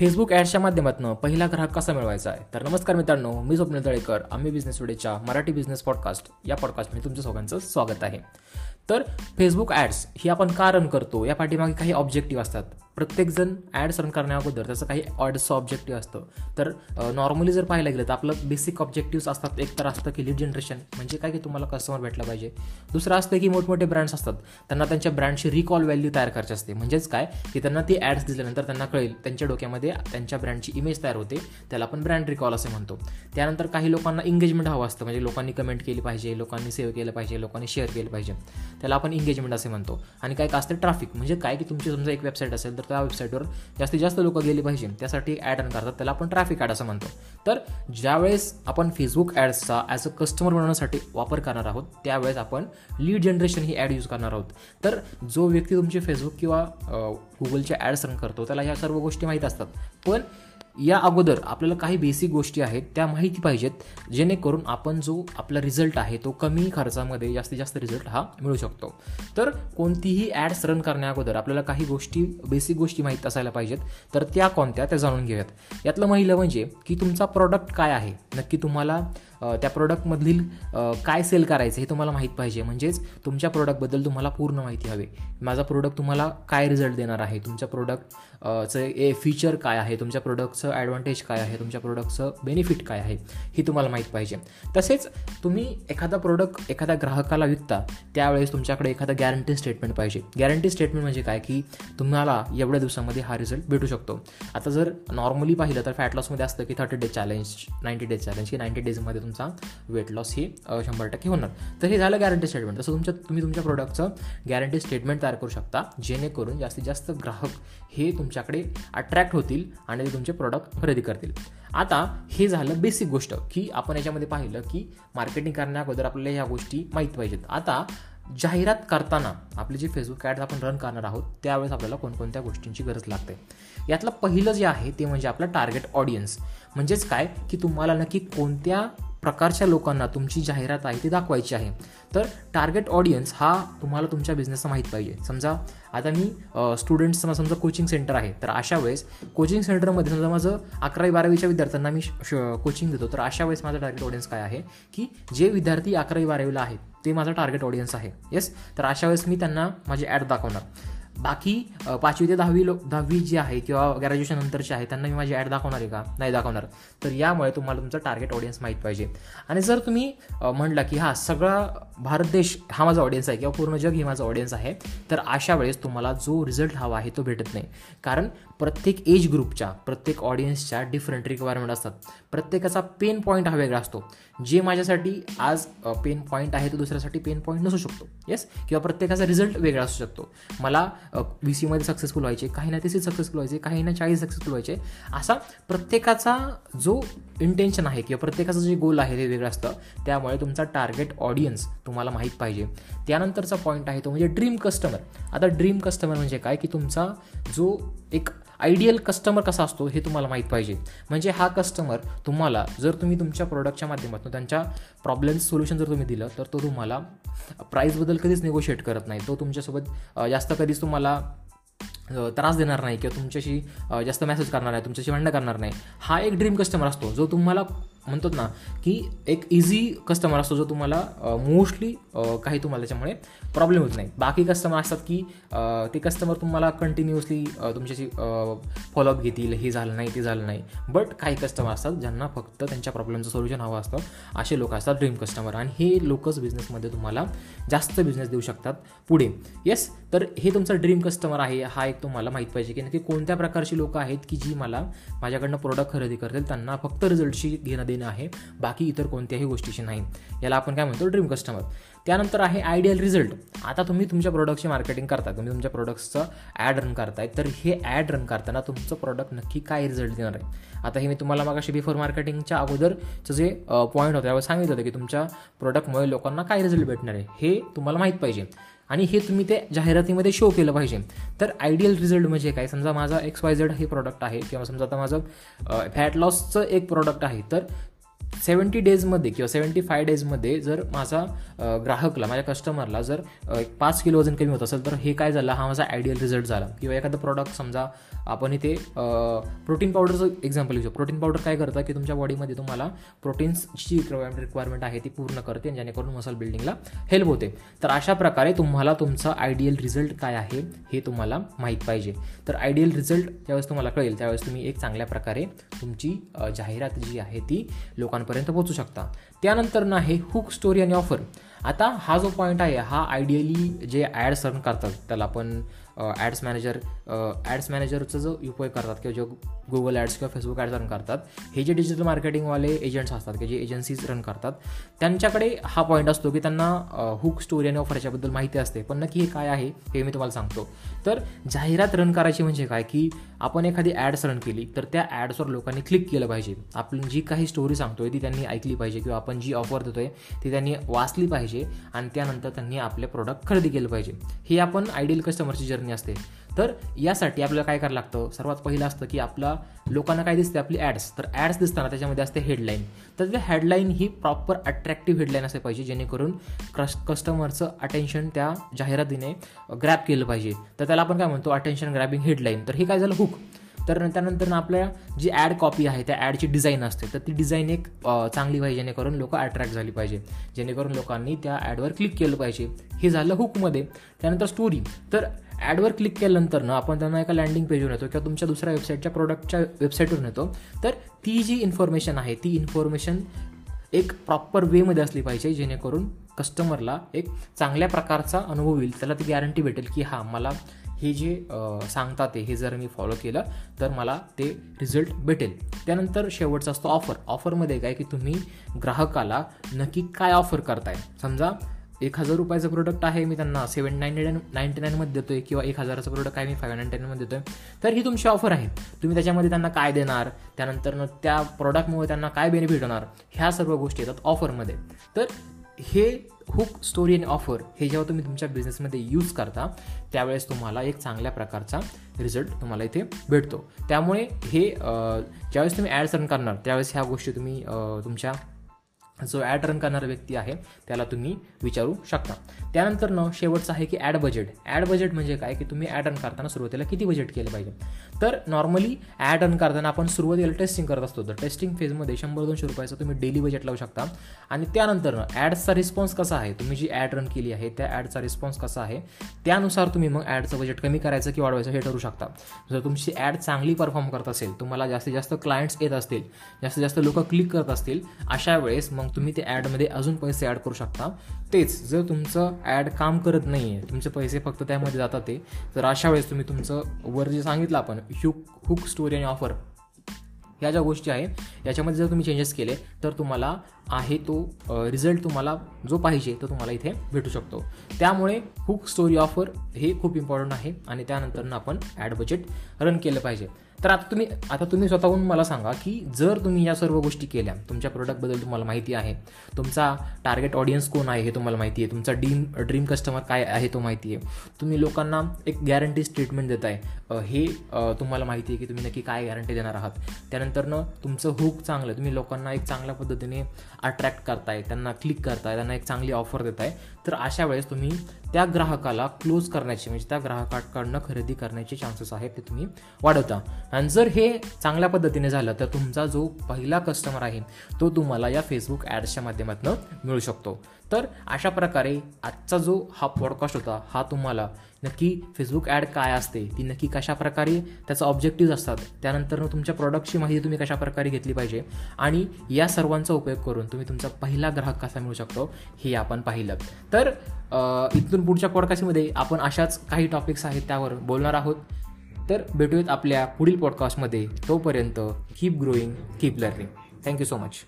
Facebook ॲड्सच्या माध्यमातून पहिला ग्राहक कसा मिळवायचा आहे? तर नमस्कार मित्रांनो मी स्वप्न तळेकर. आम्ही बिझनेस टुडेच्या मराठी बिझनेस पॉडकास्ट या पॉडकास्टमध्ये तुमच्या सगळ्यांचं स्वागत आहे. तर फेसबुक ॲड्स ही आपण का रन करतो? या पाठीमागे काही ऑब्जेक्टिव्ह असतात. प्रत्येकजण ॲड्स रन करण्याअगोदर त्याचं काही ऑड्सचं ऑब्जेक्टिव्ह असतं. तर नॉर्मली जर पाहायला गेलं तर आपलं बेसिक ऑब्जेक्टिव्ह असतात. एक तर असतं की लीड जनरेशन म्हणजे काय की तुम्हाला कस्टमर भेटला पाहिजे. दुसरं असतं की मोठमोठे ब्रँड्स असतात. त्यांना त्यांच्या ब्रँडची रिकॉल व्हॅल्यू तयार करायची असते. म्हणजेच काय? की त्यांना ती ॲड्स दिल्यानंतर त्यांना कळेल त्यांच्या डोक्यामध्ये त्यांच्या ब्रँडची इमेज तयार होते. त्याला आपण ब्रँड रिकॉल असे म्हणतो. त्यानंतर काही लोकांना एंगेजमेंट हवं असतं. म्हणजे लोकांनी कमेंट केली पाहिजे लोकांनी सेव्ह केलं पाहिजे लोकांनी शेअर केलं पाहिजे. त्याला आपण एंगेजमेंट असे म्हणतो. आणि काय का असतं ट्रॅफिक म्हणजे काय की तुमची समजा एक वेबसाईट असेल तर त्या वेबसाईटवर जास्तीत जास्त लोक गेली पाहिजे. त्यासाठी ॲड रन करतात त्याला आपण ट्रॅफिक ॲड असं म्हणतो. तर ज्यावेळेस आपण फेसबुक ॲड्सचा ॲज अ कस्टमर बनवण्यासाठी वापर करणार आहोत त्यावेळेस आपण लीड जनरेशन ही ॲड यूज करणार आहोत. तर जो व्यक्ती तुमची फेसबुक किंवा गुगलचे ॲड्स रन करतो त्याला ह्या सर्व गोष्टी माहीत असतात. पण या अगोदर आपल्याला काही बेसिक गोष्टी आहेत त्या माहिती पाहिजेत जेणेकरून आपण जो आपला रिझल्ट आहे तो कमी खर्चामध्ये जास्तीत जास्त रिझल्ट हा मिळू शकतो. तर कोणतीही ॲड्स रन करण्याअगोदर आपल्याला काही गोष्टी बेसिक गोष्टी माहीत असायला पाहिजेत तर त्या कोणत्या त्या जाणून घेऊयात. यातलं महिलं म्हणजे की तुमचा प्रॉडक्ट काय आहे? नक्की तुम्हाला त्या प्रोडक्टमधील काय सेल करायचं हे तुम्हाला माहीत पाहिजे. म्हणजेच तुमच्या प्रोडक्टबद्दल तुम्हाला पूर्ण माहिती हवी. माझा प्रोडक्ट तुम्हाला काय रिझल्ट देणार आहे? तुमच्या प्रोडक्टचं ए फीचर काय आहे? तुमच्या प्रोडक्टचं ॲडव्हान्टेज काय आहे? तुमच्या प्रोडक्टचं बेनिफिट काय आहे? हे तुम्हाला माहीत पाहिजे. तसेच तुम्ही एखादा प्रोडक्ट एखाद्या ग्राहकाला विकता त्यावेळेस तुमच्याकडे एखादा गॅरंटी स्टेटमेंट पाहिजे. गॅरंटी स्टेटमेंट म्हणजे काय? की तुम्हाला एवढ्या दिवसामध्ये हा रिझल्ट भेटू शकतो. आता जर नॉर्मली पाहिलं तर फॅट लॉसमध्ये असतं की thirty day challenge ninety days challenge की नाईन्टी डेजमध्ये तुमचा वेट लॉस हे शंभर टक्के होणार. तर हे झालं गॅरंटी स्टेटमेंट तसं तुमच्या तुम्ही तुमच्या प्रोडक्टचं गॅरंटी स्टेटमेंट तयार करू शकता. जेणेकरून जास्तीत जास्त ग्राहक हे तुमच्याकडे अट्रॅक्ट होतील आणि ते तुमचे प्रोडक्ट खरेदी करतील. आता हे झालं बेसिक गोष्ट की आपण याच्यामध्ये पाहिलं की मार्केटिंग करण्याअगोदर आपल्याला ह्या गोष्टी माहीत पाहिजेत. आता जाहिरात करताना आपले जे फेसबुक ॲड्स आपण रन करणार आहोत त्यावेळेस आपल्याला कोणकोणत्या गोष्टींची गरज लागते? यातलं पहिलं जे आहे ते म्हणजे आपलं टार्गेट ऑडियन्स म्हणजेच काय? की तुम्हाला नक्की कोणत्या प्रकारच्या लोकांना तुमची जाहिरात आहे ती दाखवायची आहे. तर टार्गेट ऑडियन्स हा तुम्हाला तुमच्या बिझनेसचा माहीत पाहिजे. समजा आता मी स्टुडंट्सचं समजा कोचिंग सेंटर आहे. तर अशा वेळेस कोचिंग सेंटरमध्ये समजा माझं अकरावी बारावीच्या विद्यार्थ्यांना मी कोचिंग देतो. तर अशा वेळेस माझा टार्गेट ऑडियन्स काय आहे? की जे विद्यार्थी अकरावी बारावीला आहेत ते माझा टार्गेट ऑडियन्स आहे. येस तर अशा वेळेस मी त्यांना माझी ॲड दाखवणार. बाकी पाचवी ते दहावी लो दहावी जी आहे किंवा ग्रॅज्युएशन नंतरची आहे त्यांना मी माझी ॲड दाखवणार आहे का? नाही दाखवणार. तर यामुळे तुम्हाला तुमचं टार्गेट ऑडियन्स माहीत पाहिजे. आणि जर तुम्ही म्हणलं की हा सगळा भारत देश हा माझा ऑडियन्स आहे किंवा पूर्ण जग ही माझा ऑडियन्स आहे तर अशा वेळेस तुम्हाला जो रिझल्ट हवा आहे तो भेटत नाही. कारण प्रत्येक एज ग्रुपच्या प्रत्येक ऑडियन्सच्या डिफरंट रिक्वायरमेंट असतात. प्रत्येकाचा पेन पॉईंट हा वेगळा असतो. जे माझ्यासाठी आज पेन पॉईंट आहे तो दुसऱ्यासाठी पेन पॉईंट नसू शकतो. येस किंवा प्रत्येकाचा रिझल्ट वेगळा असू शकतो. मला व्ही सीमध्ये सक्सेसफुल व्हायचे काही ना तीस सक्सेसफुल व्हायचे काही ना चाळीस सक्सेसफुल व्हायचे. असा प्रत्येकाचा जो इंटेन्शन आहे किंवा प्रत्येकाचं जे गोल आहे ते वेगळं असतं. त्यामुळे तुमचा टार्गेट ऑडियन्स तुम्हाला माहीत पाहिजे. त्यानंतरचा पॉईंट आहे तो म्हणजे ड्रीम कस्टमर आता ड्रीम कस्टमर म्हणजे काय? की तुमचा जो एक आयडियल कस्टमर कसा असतो हे तुम्हाला माहीत पाहिजे. म्हणजे हा कस्टमर तुम्हाला जर तुम्ही तुमच्या प्रोडक्टच्या माध्यमातून त्यांच्या प्रॉब्लेम्स सोल्युशन जर तुम्ही दिलं तर तो तुम्हाला प्राईजबद्दल कधीच निगोशिएट करत नाही. तो तुमच्यासोबत जास्त कधीच तुम्हाला त्रास देणार नाही किंवा तुमच्याशी जास्त मेसेज करणार नाही तुमच्याशी भांडणं करणार नाही. हा एक ड्रीम कस्टमर असतो जो तुम्हाला म्हणतो ना की एक इझी कस्टमर असतो जो तुम्हाला मोस्टली काही तुम्हाला त्याच्यामुळे प्रॉब्लेम होत नाही. बाकी कस्टमर असतात की ते कस्टमर तुम्हाला कंटिन्युअसली तुमच्याशी फॉलोअप घेतील हे झालं नाही ते झालं नाही. बट काही कस्टमर असतात ज्यांना फक्त त्यांच्या प्रॉब्लेमचं सोल्युशन हवं असतं. असे लोक असतात ड्रीम कस्टमर आणि हे लोकच बिझनेसमध्ये तुम्हाला जास्त बिझनेस देऊ शकतात पुढे. येस तर हे तुमचा ड्रीम कस्टमर आहे हा एक तुम्हाला माहीत पाहिजे की नक्की कोणत्या प्रकारची लोक आहेत की जी मला माझ्याकडनं प्रोडक्ट खरेदी करतील त्यांना फक्त रिझल्टशी घेणं देणं आहे. बाकी इतर कोणत्याही गोष्टीशी नाही. याला आपण काय म्हणतो? ड्रीम कस्टमर त्यानंतर आहे आयडियल रिझल्ट आता तुम्ही तुमच्या प्रोडक्टची मार्केटिंग करता तुम्ही तुमच्या प्रोडक्ट्सचं ॲड रन करताय. तर हे ॲड रन करताना तुमचं प्रोडक्ट नक्की काय रिझल्ट देणार आहे? आता हे मी तुम्हाला मागाशी बिफोर मार्केटिंगच्या अगोदरचं जे पॉईंट होतं त्यावर सांगितलं होतं की तुमच्या प्रोडक्टमुळे लोकांना काय रिझल्ट भेटणार आहे? हे तुम्हाला माहीत पाहिजे. आणि हे तुम्ही ते जाहिरातीमध्ये शो केलं पाहिजे. तर आयडियल रिझल्ट म्हणजे काय? समजा माझा एक्स वाय झेड हे प्रॉडक्ट आहे किंवा समजा आता माझं फॅट लॉसचं एक प्रॉडक्ट आहे. तर सेवन्टी डेजमध्ये किंवा सेवन्टी फाय डेजमध्ये जर माझा ग्राहकला माझ्या कस्टमरला जर पाच किलो वजन कमी होत असेल तर हे काय झालं? हा माझा आयडियल रिझल्ट झाला. किंवा एखादं प्रॉडक्ट समजा आपण इथे प्रोटीन पावडरचं एक्झाम्पल घेऊ प्रोटीन पावडर काय करतं की तुमच्या बॉडीमध्ये तुम्हाला प्रोटीन्सची रिक्वायरमेंट आहे ती पूर्ण करते जेणेकरून मसल बिल्डिंगला हेल्प होते. तर अशा प्रकारे तुम्हाला तुमचा आयडियल रिझल्ट काय आहे हे तुम्हाला माहीत पाहिजे. तर आयडियल रिझल्ट ज्यावेळेस तुम्हाला कळेल त्यावेळेस तुम्ही एक चांगल्या प्रकारे तुमची जाहिरात जी आहे ती लोकांपर्यंत पोहोचू शकता. त्यानंतर ना आहे हुक स्टोरी आणि ऑफर आता हा जो पॉईंट आहे हा आयडियली जे ॲड्स रन करतात त्याला आपण ॲड्स मॅनेजर ॲड्स मॅनेजरचा जो उपयोग करतात किंवा जो गुगल ॲड्स किंवा फेसबुक ॲड्स रन करतात हे जे डिजिटल मार्केटिंगवाले एजंट्स असतात की जे एजन्सीज रन करतात त्यांच्याकडे हा पॉईंट असतो की त्यांना हुक स्टोरी आणि ऑफर याच्याबद्दल माहिती असते. पण नक्की हे काय आहे हे मी तुम्हाला सांगतो. तर जाहिरात रन करायची म्हणजे काय? की आपण एखादी ॲड्स रन केली तर त्या ॲड्सवर लोकांनी क्लिक केलं पाहिजे. आपण जी काही स्टोरी सांगतोय ती त्यांनी ऐकली पाहिजे किंवा आपण जी ऑफर देतोय ती त्यांनी वाचली पाहिजे. आणि त्यानंतर त्यांनी आपले प्रोडक्ट खरेदी केलं पाहिजे. ही आपण आयडियल कस्टमरची जर्नी असते. तर यासाठी आपल्याला काय करायला लागतं? सर्वात पहिलं असतं की आपला लोकांना काय दिसते आपली ॲड्स तर ॲड्स दिसताना त्याच्यामध्ये असते हेडलाईन तर त्या हेडलाईन ही प्रॉपर अट्रॅक्टिव्ह हेडलाईन असली पाहिजे जेणेकरून क्रस कस्टमरचं अटेन्शन त्या जाहिरातीने ग्रॅप केलं पाहिजे. तर त्याला आपण काय म्हणतो? अटेन्शन ग्रॅबिंग हेडलाईन तर हे काय झालं? हुक तर त्यानंतर आपल्या जी ॲड कॉपी आहे त्या ॲडची डिझाईन असते. तर ती डिझाईन एक चांगली पाहिजे जेणेकरून लोक अट्रॅक्ट झाली पाहिजे. जेणेकरून लोकांनी त्या ॲडवर क्लिक केलं पाहिजे. हे झालं हुकमध्ये त्यानंतर स्टोरी तर ॲडवर क्लिक केल्यानंतर ना आपण त्यांना एका लँडिंग पेजवर येतो किंवा तुमच्या दुसऱ्या वेबसाईटच्या प्रोडक्टच्या वेबसाईटवर येतो तर ती जी इन्फॉर्मेशन आहे ती इन्फॉर्मेशन एक प्रॉपर वेमध्ये असली पाहिजे जेणेकरून कस्टमरला एक चांगल्या प्रकारचा अनुभव येईल. त्याला ती गॅरंटी भेटेल की हां मला हे जे सांगतात ते हे जर मी फॉलो केलं तर मला ते रिझल्ट भेटेल. त्यानंतर शेवटचा असतो ऑफर ऑफरमध्ये काय की तुम्ही ग्राहकाला नक्की काय ऑफर करताय? समजा एक हजार रुपयाचं प्रोडक्ट आहे मी त्यांना सेवन नाईन्टी नाईन नाईन्टी नाईनमध्ये देतो आहे किंवा एक हजाराचं प्रोडक्ट आहे मी फाईव्ह नाईन्टी नाईनमध्ये देतो आहे तर ही तुमची ऑफर आहे. तुम्ही त्याच्यामध्ये त्यांना काय देणार? त्यानंतर त्या प्रोडक्टमुळे त्यांना काय बेनिफिट होणार? ह्या सर्व गोष्टी येतात ऑफरमध्ये तर हे हुक स्टोरी आणि ऑफर हे जेव्हा तुम्ही तुमच्या बिझनेसमध्ये यूज करता त्यावेळेस तुम्हाला एक चांगल्या प्रकारचा रिझल्ट तुम्हाला इथे भेटतो. त्यामुळे हे ज्यावेळेस तुम्ही ॲड्स रन करणार त्यावेळेस ह्या गोष्टी तुम्ही तुमच्या जो ॲड रन करणारा व्यक्ती आहे त्याला तुम्ही विचारू शकता. त्यानंतर न शेवटचं आहे की ॲड बजेट ॲड बजेट म्हणजे काय? की तुम्ही ॲड रन करताना सुरुवातीला किती बजेट केलं पाहिजे? तर नॉर्मली ॲड रन करताना आपण सुरुवातीला टेस्टिंग करत असतो. तर टेस्टिंग फेजमध्ये शंभर दोनशे रुपयाचं तुम्ही डेली बजेट लावू शकता. आणि त्यानंतर ॲडचा रिस्पॉन्स कसा आहे? तुम्ही जी ॲड रन केली आहे त्या ॲडचा रिस्पॉन्स कसा आहे? त्यानुसार तुम्ही मग ॲडचं बजेट कमी करायचं की वाढवायचं हे ठरू शकता. जर तुमची ॲड चांगली परफॉर्म करत असेल तुम्हाला जास्तीत जास्त क्लायंट्स येत असतील जास्तीत जास्त लोक क्लिक करत असतील अशा वेळेस मग तुम्ही ते ॲडमध्ये अजून पैसे ॲड करू शकता. तेच जर तुमचं ॲड काम करत नाही आहे तुमचे पैसे फक्त त्यामध्ये जातात ते तर अशा वेळेस तुम्ही तुमचं वर जे सांगितलं आपण हुक हुक स्टोरी आणि ऑफर ह्या ज्या गोष्टी आहेत याच्यामध्ये जर तुम्ही चेंजेस केले तर तुम्हाला आहे तो रिझल्ट तुम्हाला जो पाहिजे तो तुम्हाला इथे भेटू शकतो. त्यामुळे हुक स्टोरी ऑफर हे खूप इम्पॉर्टंट आहे आणि त्यानंतर आपण ॲड बजेट रन केलं पाहिजे. तर आता तुम्ही आता तुम्ही स्वतःहून मला सांगा की जर तुम्ही या सर्व गोष्टी केल्या तुमच्या प्रोडक्टबद्दल तुम्हाला माहिती आहे तुमचा टार्गेट ऑडियन्स कोण आहे हे तुम्हाला माहिती आहे तुमचा ड्रीम ड्रीम कस्टमर काय आहे तो माहिती आहे तुम्ही लोकांना एक गॅरंटी स्टेटमेंट देत आहे हे तुम्हाला माहिती आहे की तुम्ही नक्की काय गॅरंटी देणार आहात. त्यानंतरनं तुमचं हुक चांगलं तुम्ही लोकांना एक चांगल्या पद्धतीने अट्रॅक्ट करताय त्यांना क्लिक करताय त्यांना एक चांगली ऑफर देताय तर अशा वेळेस तुम्ही त्या ग्राहकाला क्लोज करण्याचे म्हणजे त्या ग्राहकाकडनं खरेदी करण्याचे चान्सेस आहेत ते तुम्ही वाढवता. आणि जर हे चांगल्या पद्धतीने झालं तर तुमचा जो पहिला कस्टमर आहे तो तुम्हाला या फेसबुक ॲड्सच्या माध्यमातून मिळू शकतो. तर अशा प्रकारे आजचा जो हा पॉडकास्ट होता हा तुम्हाला नक्की फेसबुक ॲड काय असते ती नक्की कशा प्रकारे त्याचा ऑब्जेक्टिव्ह असतात त्यानंतर तुमच्या प्रॉडक्टची माहिती तुम्ही कशा प्रकारे घेतली पाहिजे आणि या सर्वांचा उपयोग करून तुम्ही तुमचा पहिला ग्राहक कसा मिळू शकतो हे आपण पाहिलं. तर इथून पुढच्या पॉडकास्टमध्ये आपण अशाच काही टॉपिक्स आहेत त्यावर बोलणार आहोत. तर भेटूयात आपल्या पुढील पॉडकास्टमध्ये तोपर्यंत keep growing keep learning thank you so much